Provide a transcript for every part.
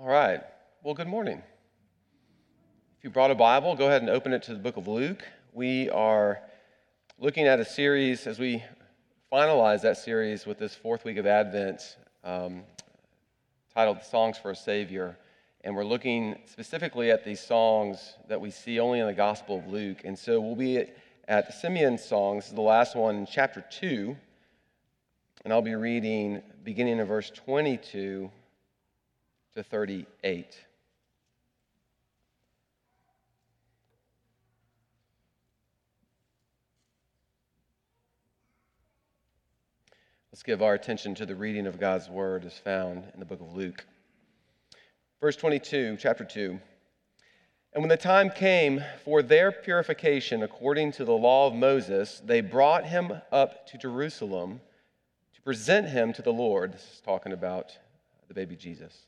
All right. Well, good morning. If you brought a Bible, go ahead and open it to the book of Luke. We are looking at a series as we finalize that series with this fourth week of Advent um, titled Songs for a Savior. And we're looking specifically at these songs that we see only in the Gospel of Luke. And so we'll be at Simeon's songs, the last one in chapter 2. And I'll be reading beginning in verse 22 to 38. Let's give our attention to the reading of God's word as found in the book of Luke. Verse 22, chapter 2. And when the time came for their purification according to the law of Moses, they brought him up to Jerusalem to present him to the Lord. This is talking about the baby Jesus.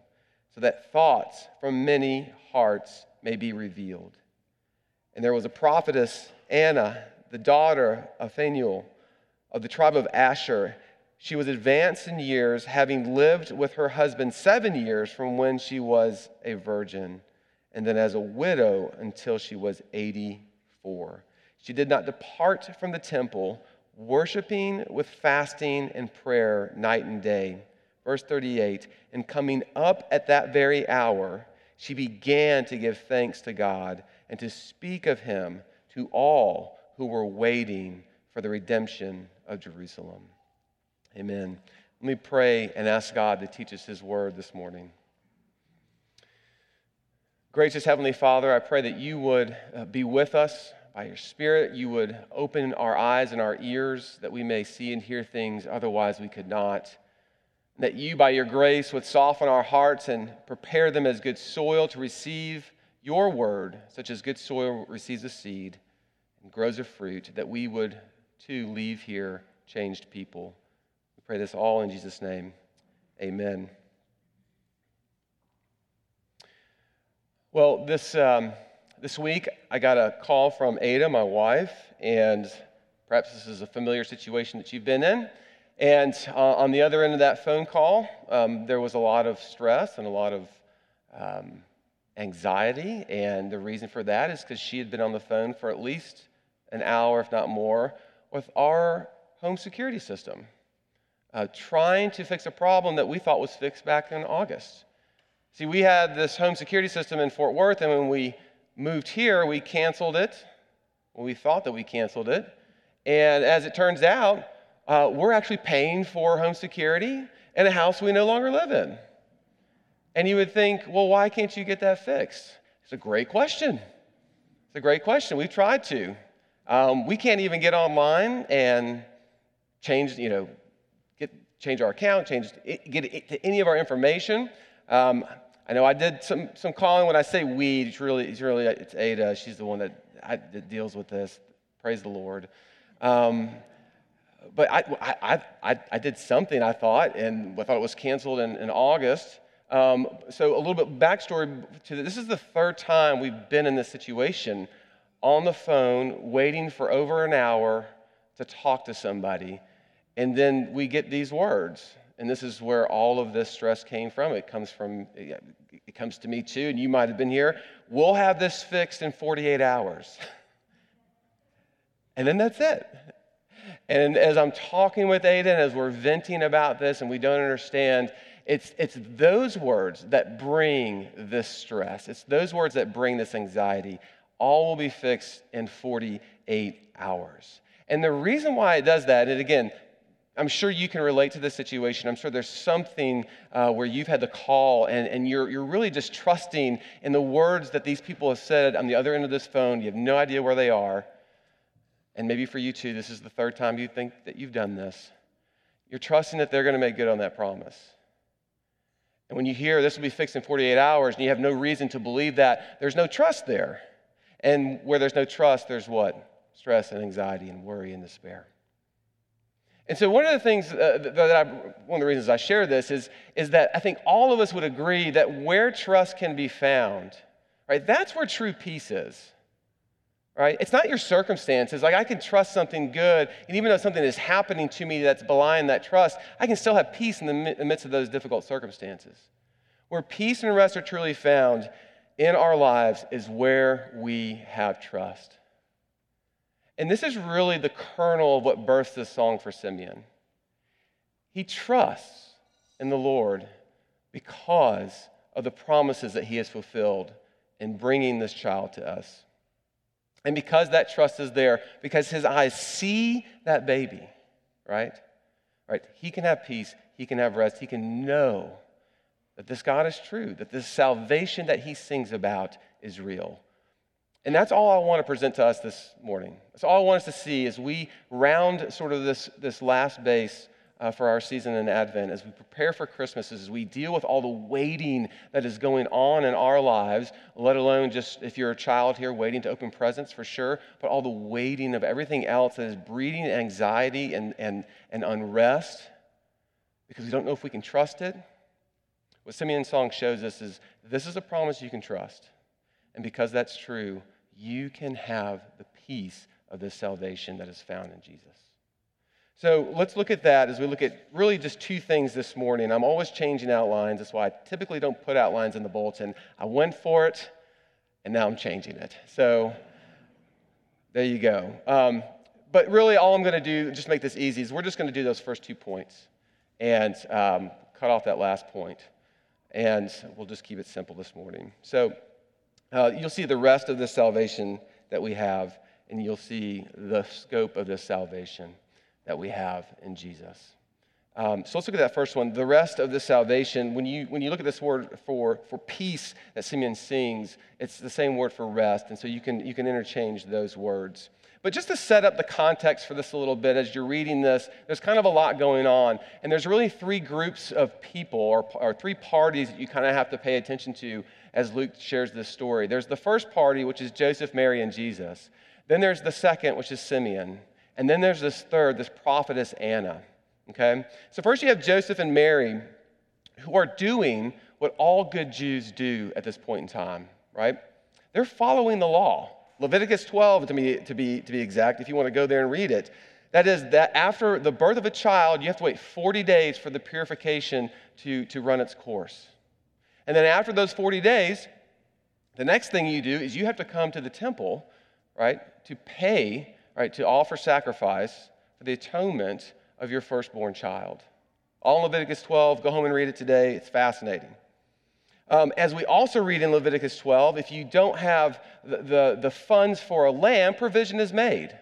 so that thoughts from many hearts may be revealed. And there was a prophetess, Anna, the daughter of Phanuel of the tribe of Asher. She was advanced in years, having lived with her husband seven years from when she was a virgin, and then as a widow until she was 84. She did not depart from the temple, worshiping with fasting and prayer night and day. Verse 38 And coming up at that very hour, she began to give thanks to God and to speak of him to all who were waiting for the redemption of Jerusalem. Amen. Let me pray and ask God to teach us his word this morning. Gracious Heavenly Father, I pray that you would uh, be with us by your Spirit. You would open our eyes and our ears that we may see and hear things otherwise we could not that you, by your grace, would soften our hearts and prepare them as good soil to receive your word, such as good soil receives a seed and grows a fruit, that we would too leave here changed people. We pray this all in Jesus' name. Amen. Well, this, um, this week I got a call from Ada, my wife, and perhaps this is a familiar situation that you've been in. And uh, on the other end of that phone call, um, there was a lot of stress and a lot of um, anxiety. And the reason for that is because she had been on the phone for at least an hour, if not more, with our home security system, uh, trying to fix a problem that we thought was fixed back in August. See, we had this home security system in Fort Worth, and when we moved here, we canceled it. Well, we thought that we canceled it. And as it turns out, uh, we're actually paying for home security in a house we no longer live in. And you would think, well, why can't you get that fixed? It's a great question. It's a great question. We've tried to. Um, we can't even get online and change, you know, get, change our account, change, get it to any of our information. Um, I know I did some, some calling. When I say we, it's really, it's really, it's Ada. She's the one that, I, that deals with this. Praise the Lord. Um, but I, I, I, I did something, I thought, and I thought it was canceled in, in August. Um, so, a little bit backstory to this. this is the third time we've been in this situation on the phone, waiting for over an hour to talk to somebody. And then we get these words. And this is where all of this stress came from. It comes from, it comes to me too, and you might have been here. We'll have this fixed in 48 hours. and then that's it. And as I'm talking with Aiden, as we're venting about this and we don't understand, it's, it's those words that bring this stress. It's those words that bring this anxiety. All will be fixed in 48 hours. And the reason why it does that, and again, I'm sure you can relate to this situation. I'm sure there's something uh, where you've had the call and, and you're, you're really just trusting in the words that these people have said on the other end of this phone. You have no idea where they are. And maybe for you too, this is the third time you think that you've done this. You're trusting that they're going to make good on that promise. And when you hear this will be fixed in 48 hours and you have no reason to believe that, there's no trust there. And where there's no trust, there's what? Stress and anxiety and worry and despair. And so, one of the things uh, that I, one of the reasons I share this is, is that I think all of us would agree that where trust can be found, right, that's where true peace is. Right? It's not your circumstances. Like, I can trust something good, and even though something is happening to me that's belying that trust, I can still have peace in the midst of those difficult circumstances. Where peace and rest are truly found in our lives is where we have trust. And this is really the kernel of what births this song for Simeon. He trusts in the Lord because of the promises that he has fulfilled in bringing this child to us. And because that trust is there, because his eyes see that baby, right? Right? He can have peace, he can have rest, he can know that this God is true, that this salvation that he sings about is real. And that's all I want to present to us this morning. That's all I want us to see as we round sort of this, this last base uh, for our season in Advent, as we prepare for Christmas, as we deal with all the waiting that is going on in our lives, let alone just if you're a child here waiting to open presents for sure, but all the waiting of everything else that is breeding anxiety and, and, and unrest because we don't know if we can trust it. What Simeon's song shows us is this is a promise you can trust. And because that's true, you can have the peace of this salvation that is found in Jesus. So let's look at that as we look at really just two things this morning. I'm always changing outlines. That's why I typically don't put outlines in the bulletin. I went for it, and now I'm changing it. So there you go. Um, but really, all I'm going to do, just make this easy, is we're just going to do those first two points and um, cut off that last point. And we'll just keep it simple this morning. So, uh, you'll see the rest of the salvation that we have, and you'll see the scope of this salvation that we have in Jesus. Um, so let's look at that first one. The rest of the salvation, when you, when you look at this word for, for peace that Simeon sings, it's the same word for rest. And so you can, you can interchange those words. But just to set up the context for this a little bit, as you're reading this, there's kind of a lot going on. And there's really three groups of people or, or three parties that you kind of have to pay attention to as Luke shares this story. There's the first party, which is Joseph, Mary, and Jesus. Then there's the second, which is Simeon. And then there's this third, this prophetess Anna. Okay? So first you have Joseph and Mary who are doing what all good Jews do at this point in time, right? They're following the law. Leviticus 12, to be, to be, to be exact, if you want to go there and read it. That is, that after the birth of a child, you have to wait 40 days for the purification to, to run its course. And then after those 40 days, the next thing you do is you have to come to the temple, right, to pay, right, to offer sacrifice for the atonement of your firstborn child. All in Leviticus 12. Go home and read it today. It's fascinating. Um, as we also read in Leviticus 12, if you don't have the, the, the, funds for a lamb, provision is made,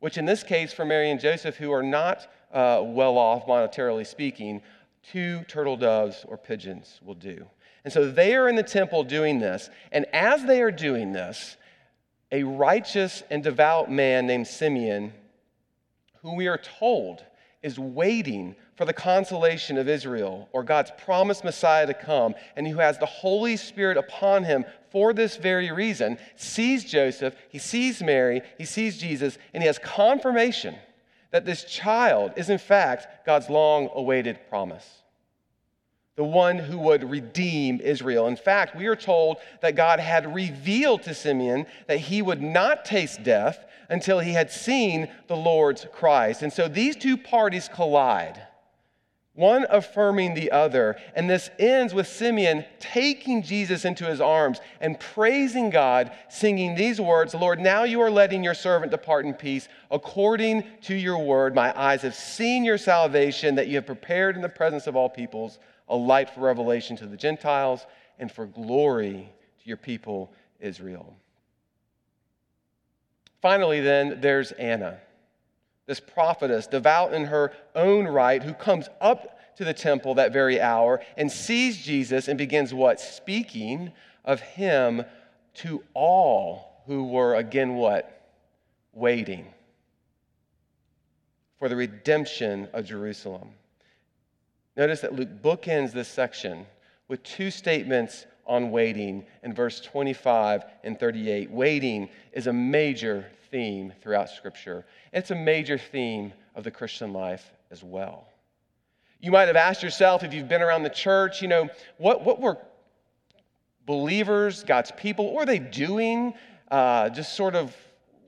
which in this case, for Mary and Joseph, who are not uh, well off monetarily speaking, two turtle doves or pigeons will do. And so they are in the temple doing this. And as they are doing this, a righteous and devout man named Simeon, who we are told is waiting for the consolation of Israel or God's promised Messiah to come, and who has the Holy Spirit upon him for this very reason, sees Joseph, he sees Mary, he sees Jesus, and he has confirmation that this child is in fact God's long awaited promise. The one who would redeem Israel. In fact, we are told that God had revealed to Simeon that he would not taste death until he had seen the Lord's Christ. And so these two parties collide, one affirming the other. And this ends with Simeon taking Jesus into his arms and praising God, singing these words Lord, now you are letting your servant depart in peace according to your word. My eyes have seen your salvation that you have prepared in the presence of all peoples a light for revelation to the Gentiles and for glory to your people, Israel. Finally, then, there's Anna, this prophetess, devout in her own right, who comes up to the temple that very hour and sees Jesus and begins what? Speaking of him to all who were, again, what? Waiting for the redemption of Jerusalem. Notice that Luke bookends this section with two statements on waiting in verse 25 and 38. Waiting is a major theme throughout Scripture, it's a major theme of the Christian life as well. You might have asked yourself if you've been around the church, you know, what, what were believers, God's people, what were they doing uh, just sort of,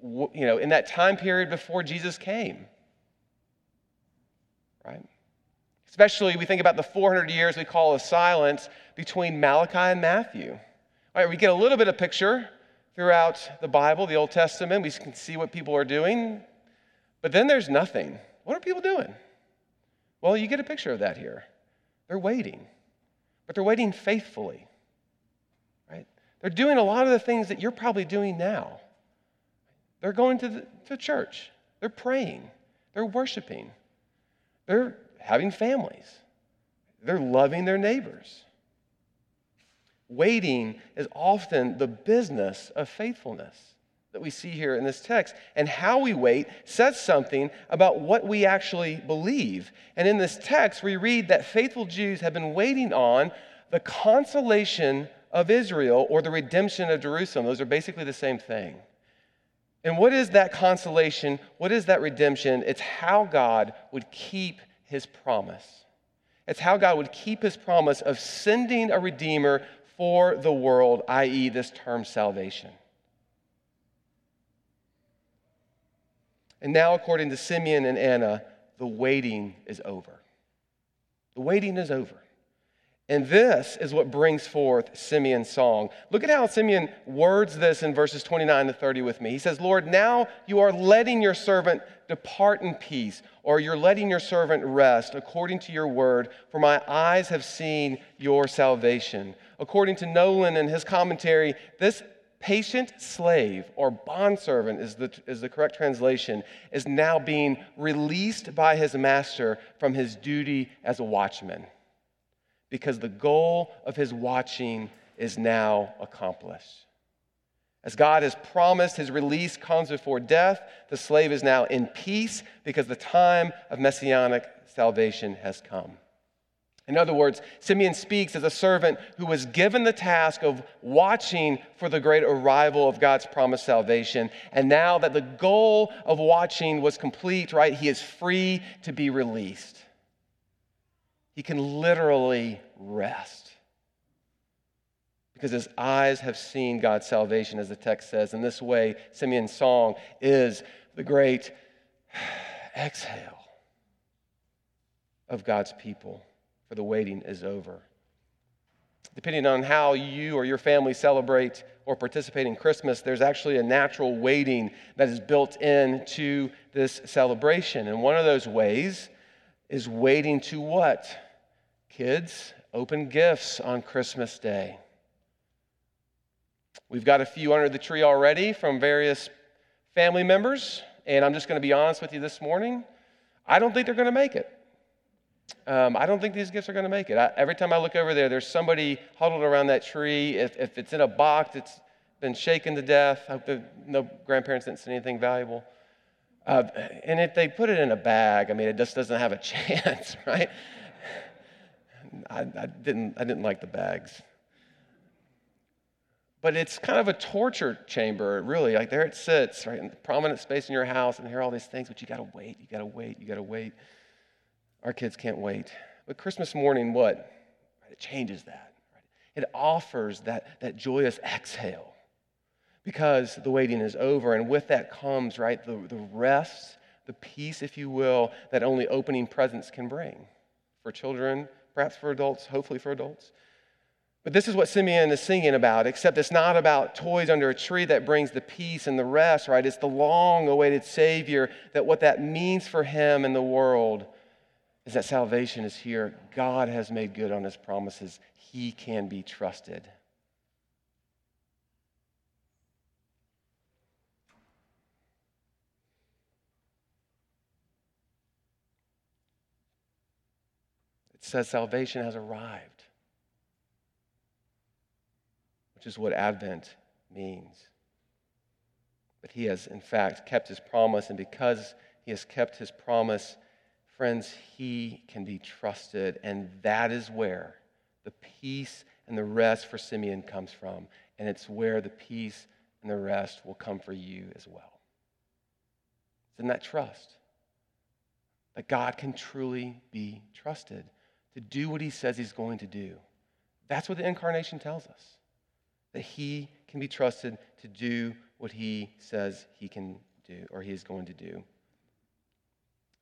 you know, in that time period before Jesus came? Right? Especially, we think about the 400 years we call of silence between Malachi and Matthew. All right, we get a little bit of picture throughout the Bible, the Old Testament. We can see what people are doing, but then there's nothing. What are people doing? Well, you get a picture of that here. They're waiting, but they're waiting faithfully, right? They're doing a lot of the things that you're probably doing now. They're going to, the, to church, they're praying, they're worshiping, they're having families, they're loving their neighbors. Waiting is often the business of faithfulness that we see here in this text. And how we wait says something about what we actually believe. And in this text, we read that faithful Jews have been waiting on the consolation of Israel or the redemption of Jerusalem. Those are basically the same thing. And what is that consolation? What is that redemption? It's how God would keep his promise. It's how God would keep his promise of sending a redeemer for the world, i.e., this term salvation. And now, according to Simeon and Anna, the waiting is over. The waiting is over. And this is what brings forth Simeon's song. Look at how Simeon words this in verses 29 to 30 with me. He says, Lord, now you are letting your servant depart in peace, or you're letting your servant rest according to your word, for my eyes have seen your salvation. According to Nolland in his commentary, this patient slave or bondservant is the, is the correct translation, is now being released by his master from his duty as a watchman because the goal of his watching is now accomplished. As God has promised, his release comes before death. The slave is now in peace because the time of messianic salvation has come. In other words, Simeon speaks as a servant who was given the task of watching for the great arrival of God's promised salvation. And now that the goal of watching was complete, right, he is free to be released. He can literally rest. Because his eyes have seen God's salvation, as the text says. In this way, Simeon's song is the great exhale of God's people, for the waiting is over. Depending on how you or your family celebrate or participate in Christmas, there's actually a natural waiting that is built into this celebration. And one of those ways is waiting to what? Kids, open gifts on Christmas Day. We've got a few under the tree already from various family members, and I'm just going to be honest with you this morning. I don't think they're going to make it. Um, I don't think these gifts are going to make it. I, every time I look over there, there's somebody huddled around that tree. If, if it's in a box, it's been shaken to death. I hope no grandparents didn't send anything valuable. Uh, and if they put it in a bag, I mean, it just doesn't have a chance, right? I, I, didn't, I didn't like the bags. But it's kind of a torture chamber, really. Like there it sits, right, in the prominent space in your house, and here are all these things, but you gotta wait, you gotta wait, you gotta wait. Our kids can't wait. But Christmas morning, what? It changes that. It offers that, that joyous exhale because the waiting is over. And with that comes, right, the, the rest, the peace, if you will, that only opening presents can bring for children, perhaps for adults, hopefully for adults. But this is what Simeon is singing about, except it's not about toys under a tree that brings the peace and the rest, right? It's the long awaited Savior, that what that means for him and the world is that salvation is here. God has made good on his promises, he can be trusted. It says salvation has arrived, which is what Advent means. But he has, in fact, kept his promise, and because he has kept his promise, friends, he can be trusted, and that is where the peace and the rest for Simeon comes from, and it's where the peace and the rest will come for you as well. It's in that trust that God can truly be trusted to do what he says he's going to do. That's what the incarnation tells us that he can be trusted to do what he says he can do or he is going to do.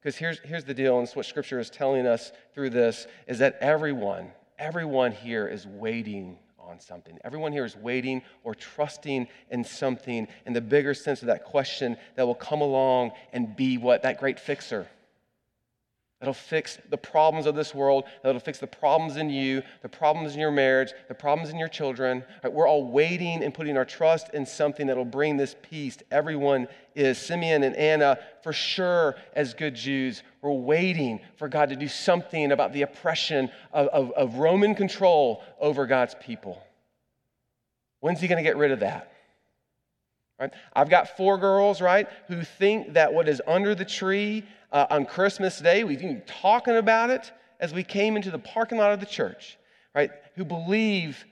Because here's, here's the deal, and it's what Scripture is telling us through this, is that everyone, everyone here is waiting on something. Everyone here is waiting or trusting in something in the bigger sense of that question that will come along and be what? That great fixer that'll fix the problems of this world, that'll fix the problems in you, the problems in your marriage, the problems in your children. Right? We're all waiting and putting our trust in something that'll bring this peace. Everyone is. Simeon and Anna, for sure, as good Jews, were waiting for God to do something about the oppression of, of, of Roman control over God's people. When's he going to get rid of that? Right? I've got four girls, right, who think that what is under the tree uh, on Christmas Day. We've been talking about it as we came into the parking lot of the church, right? Who believe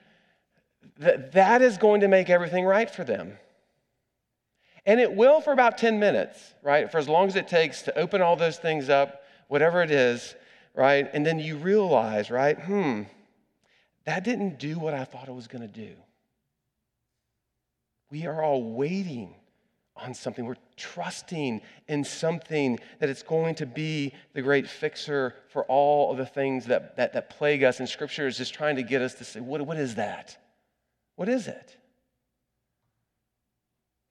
that that is going to make everything right for them. And it will for about 10 minutes, right? For as long as it takes to open all those things up, whatever it is, right? And then you realize, right? Hmm, that didn't do what I thought it was going to do. We are all waiting on something. We're trusting in something that it's going to be the great fixer for all of the things that, that, that plague us. And Scripture is just trying to get us to say, what, what is that? What is it?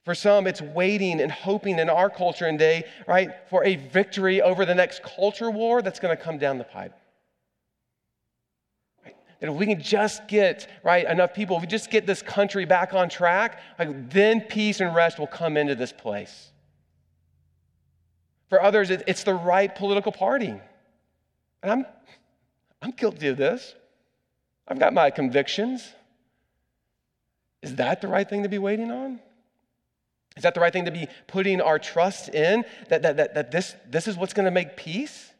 For some, it's waiting and hoping in our culture and day, right, for a victory over the next culture war that's going to come down the pipe. And if we can just get, right, enough people, if we just get this country back on track, like, then peace and rest will come into this place. For others, it's the right political party. And I'm, I'm guilty of this. I've got my convictions. Is that the right thing to be waiting on? Is that the right thing to be putting our trust in? That, that, that, that this, this is what's going to make peace,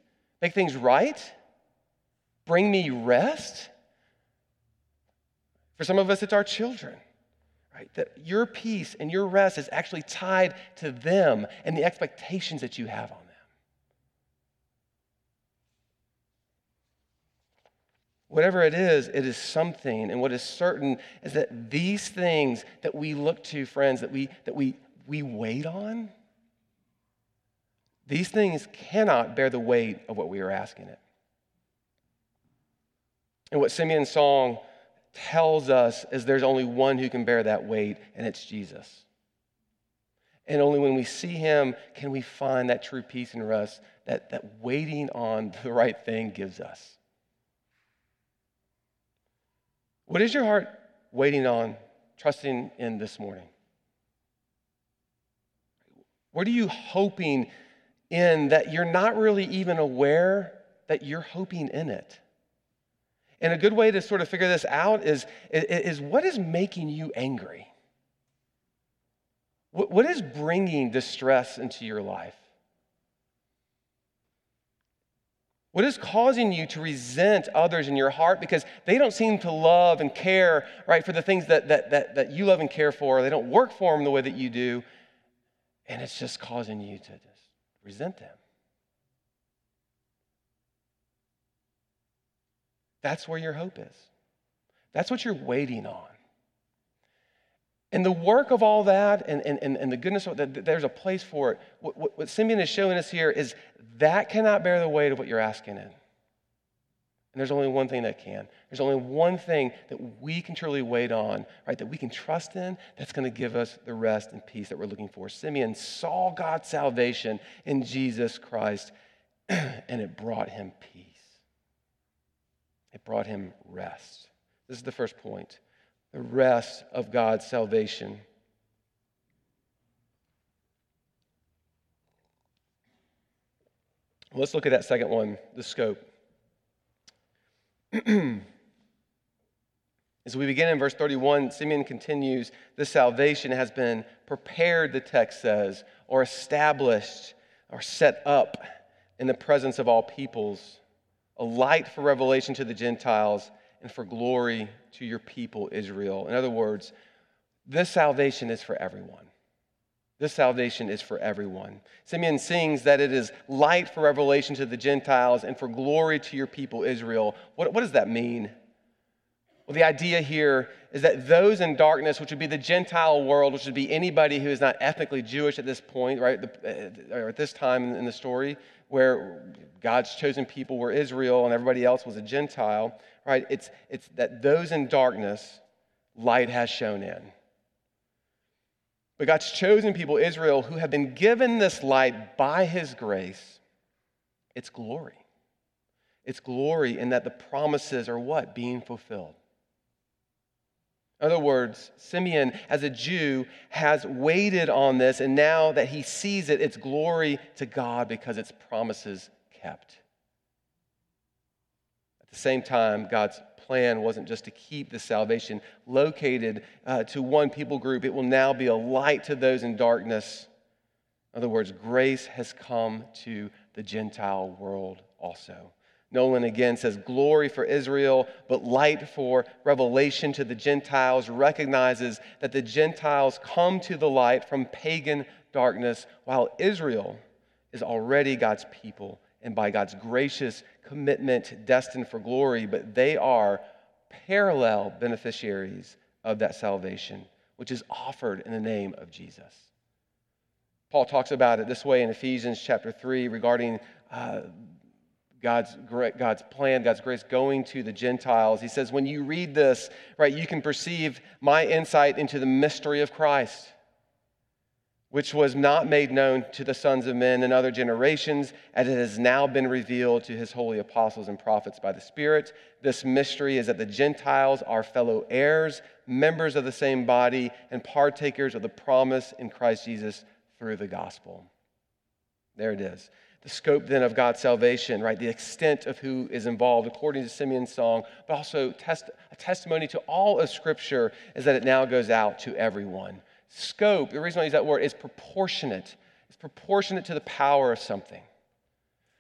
make things right, bring me rest? For some of us, it's our children, right? That your peace and your rest is actually tied to them and the expectations that you have on them. Whatever it is, it is something. And what is certain is that these things that we look to, friends, that we, that we, we wait on, these things cannot bear the weight of what we are asking it. And what Simeon's song tells us is there's only one who can bear that weight, and it's Jesus. And only when we see him can we find that true peace and rest that, that waiting on the right thing gives us. What is your heart waiting on, trusting in this morning? What are you hoping in that you're not really even aware that you're hoping in it? And a good way to sort of figure this out is, is what is making you angry? What is bringing distress into your life? What is causing you to resent others in your heart because they don't seem to love and care, right, for the things that, that, that, that you love and care for? They don't work for them the way that you do. And it's just causing you to just resent them. That's where your hope is. That's what you're waiting on. And the work of all that and, and, and, the goodness there's a place for it. What, what, what Simeon is showing us here is that cannot bear the weight of what you're asking in. And there's only one thing that can. There's only one thing that we can truly wait on, right? That we can trust in, that's going to give us the rest and peace that we're looking for. Simeon saw God's salvation in Jesus Christ, and it brought him peace. It brought him rest. This is the first point the rest of God's salvation. Let's look at that second one, the scope. As we begin in verse 31, Simeon continues, the salvation has been prepared, the text says, or established or set up in the presence of all peoples, a light for revelation to the Gentiles and for glory to your people, Israel. In other words, this salvation is for everyone. This salvation is for everyone. Simeon sings that it is light for revelation to the Gentiles and for glory to your people, Israel. What, what does that mean? Well, the idea here is that those in darkness, which would be the Gentile world, which would be anybody who is not ethnically Jewish at this point, right, uh, or at this time in the story, where God's chosen people were Israel and everybody else was a Gentile, right? It's, it's that those in darkness, light has shone in. But God's chosen people, Israel, who have been given this light by his grace, it's glory. It's glory in that the promises are what? Being fulfilled. In other words, Simeon, as a Jew, has waited on this, and now that he sees it, it's glory to God because its promises kept. At the same time, God's plan wasn't just to keep the salvation located uh, to one people group, it will now be a light to those in darkness. In other words, grace has come to the Gentile world also. Nolland again says, Glory for Israel, but light for revelation to the Gentiles, recognizes that the Gentiles come to the light from pagan darkness, while Israel is already God's people and by God's gracious commitment destined for glory, but they are parallel beneficiaries of that salvation, which is offered in the name of Jesus. Paul talks about it this way in Ephesians chapter 3 regarding uh, God's, God's plan, God's grace going to the Gentiles. He says, When you read this, right, you can perceive my insight into the mystery of Christ which was not made known to the sons of men in other generations, as it has now been revealed to his holy apostles and prophets by the Spirit. This mystery is that the Gentiles are fellow heirs, members of the same body, and partakers of the promise in Christ Jesus through the gospel. There it is. The scope then of God's salvation, right? The extent of who is involved, according to Simeon's song, but also test, a testimony to all of Scripture is that it now goes out to everyone Scope, the reason I use that word, is proportionate. It's proportionate to the power of something.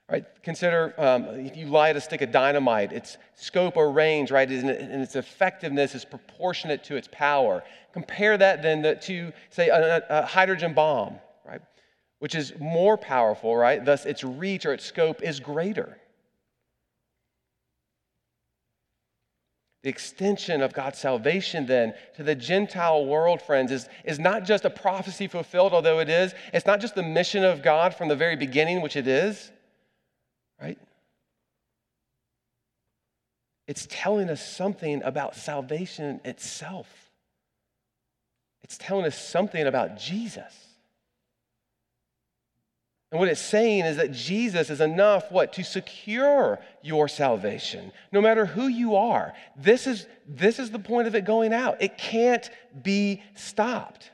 Right? Consider um, if you light a stick of dynamite, its scope or range, right, and its effectiveness is proportionate to its power. Compare that then to, say, a, a hydrogen bomb, which is more powerful, right? Thus, its reach or its scope is greater. The extension of God's salvation, then, to the Gentile world, friends, is, is not just a prophecy fulfilled, although it is. It's not just the mission of God from the very beginning, which it is, right? It's telling us something about salvation itself. It's telling us something about Jesus. And what it's saying is that Jesus is enough, what? To secure your salvation, no matter who you are. This is, this is the point of it going out. It can't be stopped.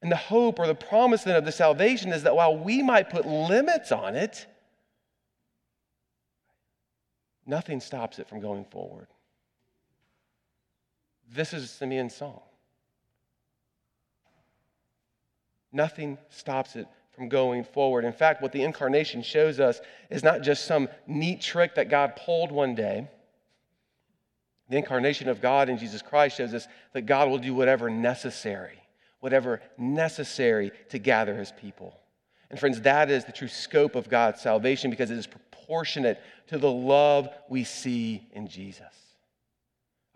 And the hope or the promise then of the salvation is that while we might put limits on it, nothing stops it from going forward. This is Simeon's song. Nothing stops it from going forward. In fact, what the incarnation shows us is not just some neat trick that God pulled one day. The incarnation of God in Jesus Christ shows us that God will do whatever necessary, whatever necessary to gather his people. And friends, that is the true scope of God's salvation because it is proportionate to the love we see in Jesus,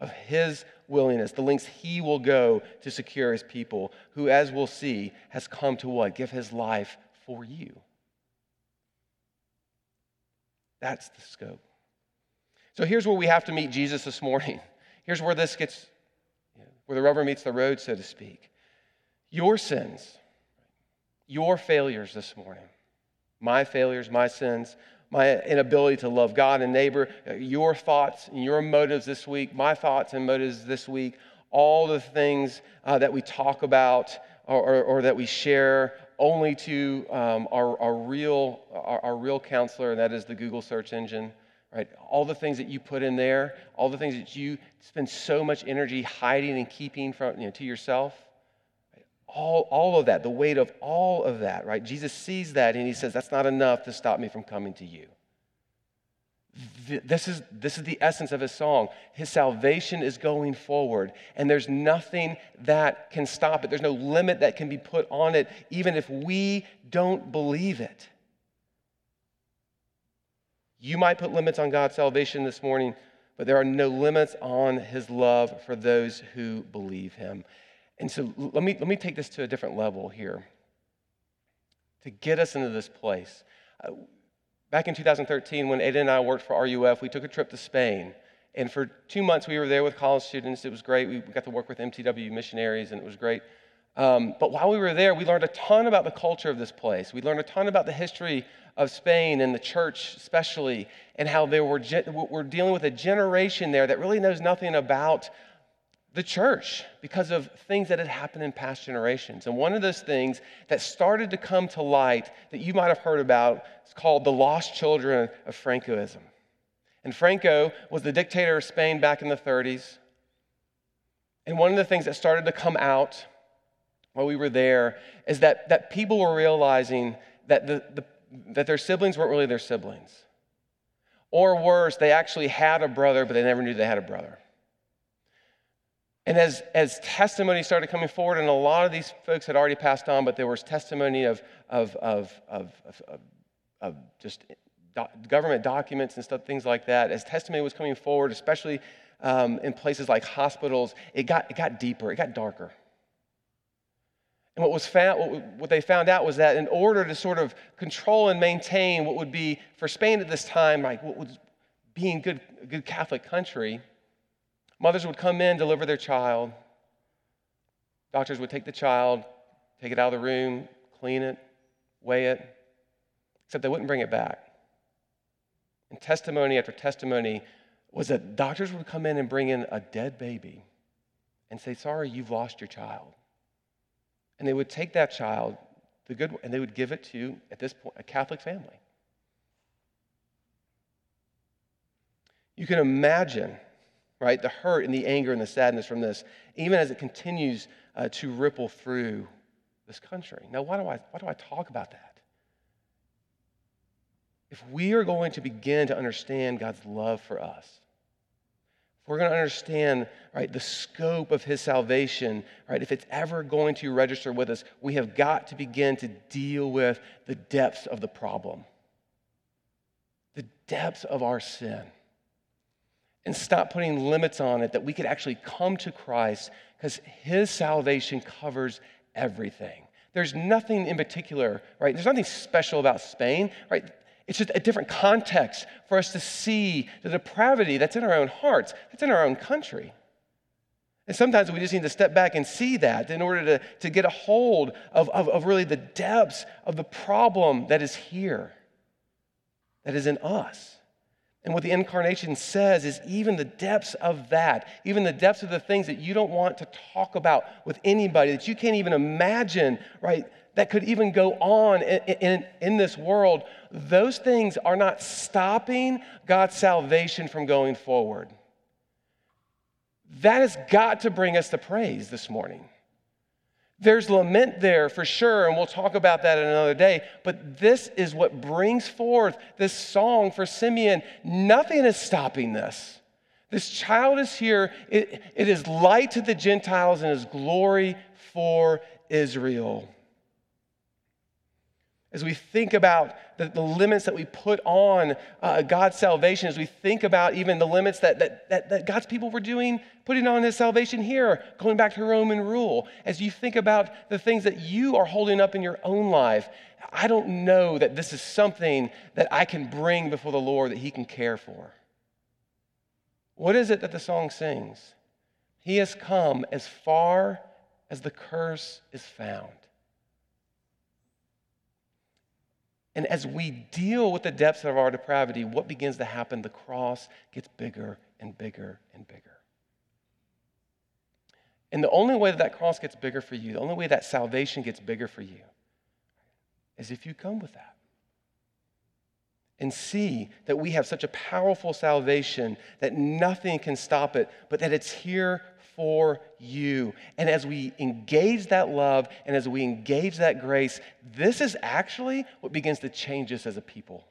of his willingness, the lengths he will go to secure his people, who, as we'll see, has come to what? Give his life for you. That's the scope. So here's where we have to meet Jesus this morning. Here's where this gets, where the rubber meets the road, so to speak. Your sins, your failures this morning, my failures, my sins, my inability to love God and neighbor, your thoughts and your motives this week, my thoughts and motives this week, all the things uh, that we talk about or, or, or, that we share only to um, our, our, real, our, our real counselor, and that is the Google search engine. Right? All the things that you put in there, all the things that you spend so much energy hiding and keeping from you know, to yourself, all, all of that, the weight of all of that, right? Jesus sees that and he says, That's not enough to stop me from coming to you. This is, this is the essence of his song. His salvation is going forward, and there's nothing that can stop it. There's no limit that can be put on it, even if we don't believe it. You might put limits on God's salvation this morning, but there are no limits on his love for those who believe him. And so let me, let me take this to a different level here to get us into this place. Uh, back in 2013, when Ada and I worked for RUF, we took a trip to Spain. And for two months, we were there with college students. It was great. We got to work with MTW missionaries, and it was great. Um, but while we were there, we learned a ton about the culture of this place. We learned a ton about the history of Spain and the church, especially, and how they were, we're dealing with a generation there that really knows nothing about the church because of things that had happened in past generations. And one of those things that started to come to light that you might have heard about is called the lost children of Francoism. And Franco was the dictator of Spain back in the 30s. And one of the things that started to come out while we were there is that, that people were realizing that, the, the, that their siblings weren't really their siblings. Or worse, they actually had a brother, but they never knew they had a brother. And as, as testimony started coming forward, and a lot of these folks had already passed on, but there was testimony of, of, of, of, of, just government documents and stuff, things like that. As testimony was coming forward, especially um, in places like hospitals, it got, it got deeper, it got darker. And what, was found, what they found out was that in order to sort of control and maintain what would be, for Spain at this time, like what was being good, a good Catholic country, Mothers would come in, deliver their child. Doctors would take the child, take it out of the room, clean it, weigh it, except they wouldn't bring it back. And testimony after testimony was that doctors would come in and bring in a dead baby and say, Sorry, you've lost your child. And they would take that child, the good, one, and they would give it to, at this point, a Catholic family. You can imagine right? The hurt and the anger and the sadness from this, even as it continues uh, to ripple through this country. Now, why do, I, why do I talk about that? If we are going to begin to understand God's love for us, if we're going to understand right the scope of his salvation right if it's ever going to register with us we have got to begin to deal with the depths of the problem the depths of our sin and stop putting limits on it, that we could actually come to Christ because his salvation covers everything. There's nothing in particular, right? There's nothing special about Spain, right? It's just a different context for us to see the depravity that's in our own hearts, that's in our own country. And sometimes we just need to step back and see that in order to, to get a hold of, of, of really the depths of the problem that is here, that is in us. And what the incarnation says is even the depths of that, even the depths of the things that you don't want to talk about with anybody, that you can't even imagine, right, that could even go on in, in, in this world, those things are not stopping God's salvation from going forward. That has got to bring us to praise this morning. There's lament there for sure, and we'll talk about that another day. But this is what brings forth this song for Simeon. Nothing is stopping this. This child is here. It, it is light to the Gentiles and is glory for Israel. As we think about the, the limits that we put on uh, God's salvation, as we think about even the limits that, that, that, that God's people were doing, putting on His salvation here, going back to Roman rule, as you think about the things that you are holding up in your own life, I don't know that this is something that I can bring before the Lord that He can care for. What is it that the song sings? He has come as far as the curse is found. And as we deal with the depths of our depravity, what begins to happen? The cross gets bigger and bigger and bigger. And the only way that that cross gets bigger for you, the only way that salvation gets bigger for you, is if you come with that. And see that we have such a powerful salvation that nothing can stop it, but that it's here for you. And as we engage that love and as we engage that grace, this is actually what begins to change us as a people.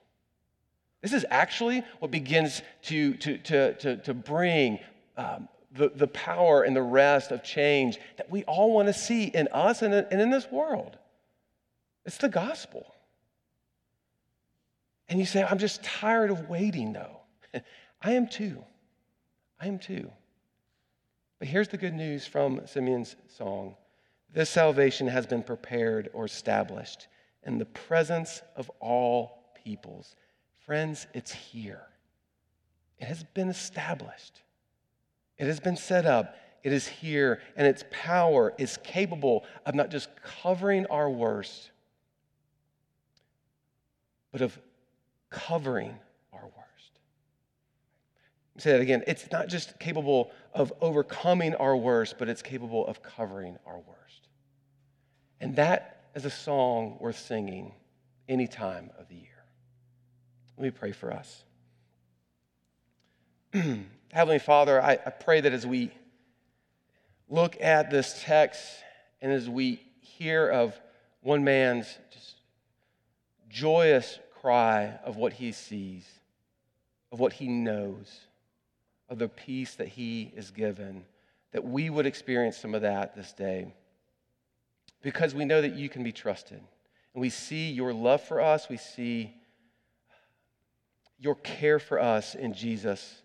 This is actually what begins to, to, to, to, to bring um, the, the power and the rest of change that we all want to see in us and in, and in this world. It's the gospel. And you say, I'm just tired of waiting, though. I am too. I am too. But here's the good news from Simeon's song this salvation has been prepared or established in the presence of all peoples. Friends, it's here. It has been established, it has been set up. It is here, and its power is capable of not just covering our worst, but of covering say that again. It's not just capable of overcoming our worst, but it's capable of covering our worst. And that is a song worth singing any time of the year. Let me pray for us. Heavenly Father, I, I pray that as we look at this text and as we hear of one man's just joyous cry of what he sees, of what he knows, of the peace that He is given, that we would experience some of that this day. Because we know that you can be trusted. And we see your love for us, we see your care for us in Jesus,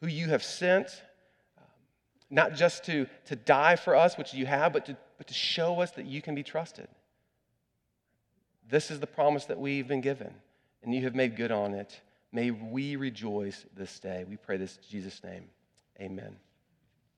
who you have sent, um, not just to, to die for us, which you have, but to, but to show us that you can be trusted. This is the promise that we've been given, and you have made good on it. May we rejoice this day. We pray this in Jesus' name. Amen.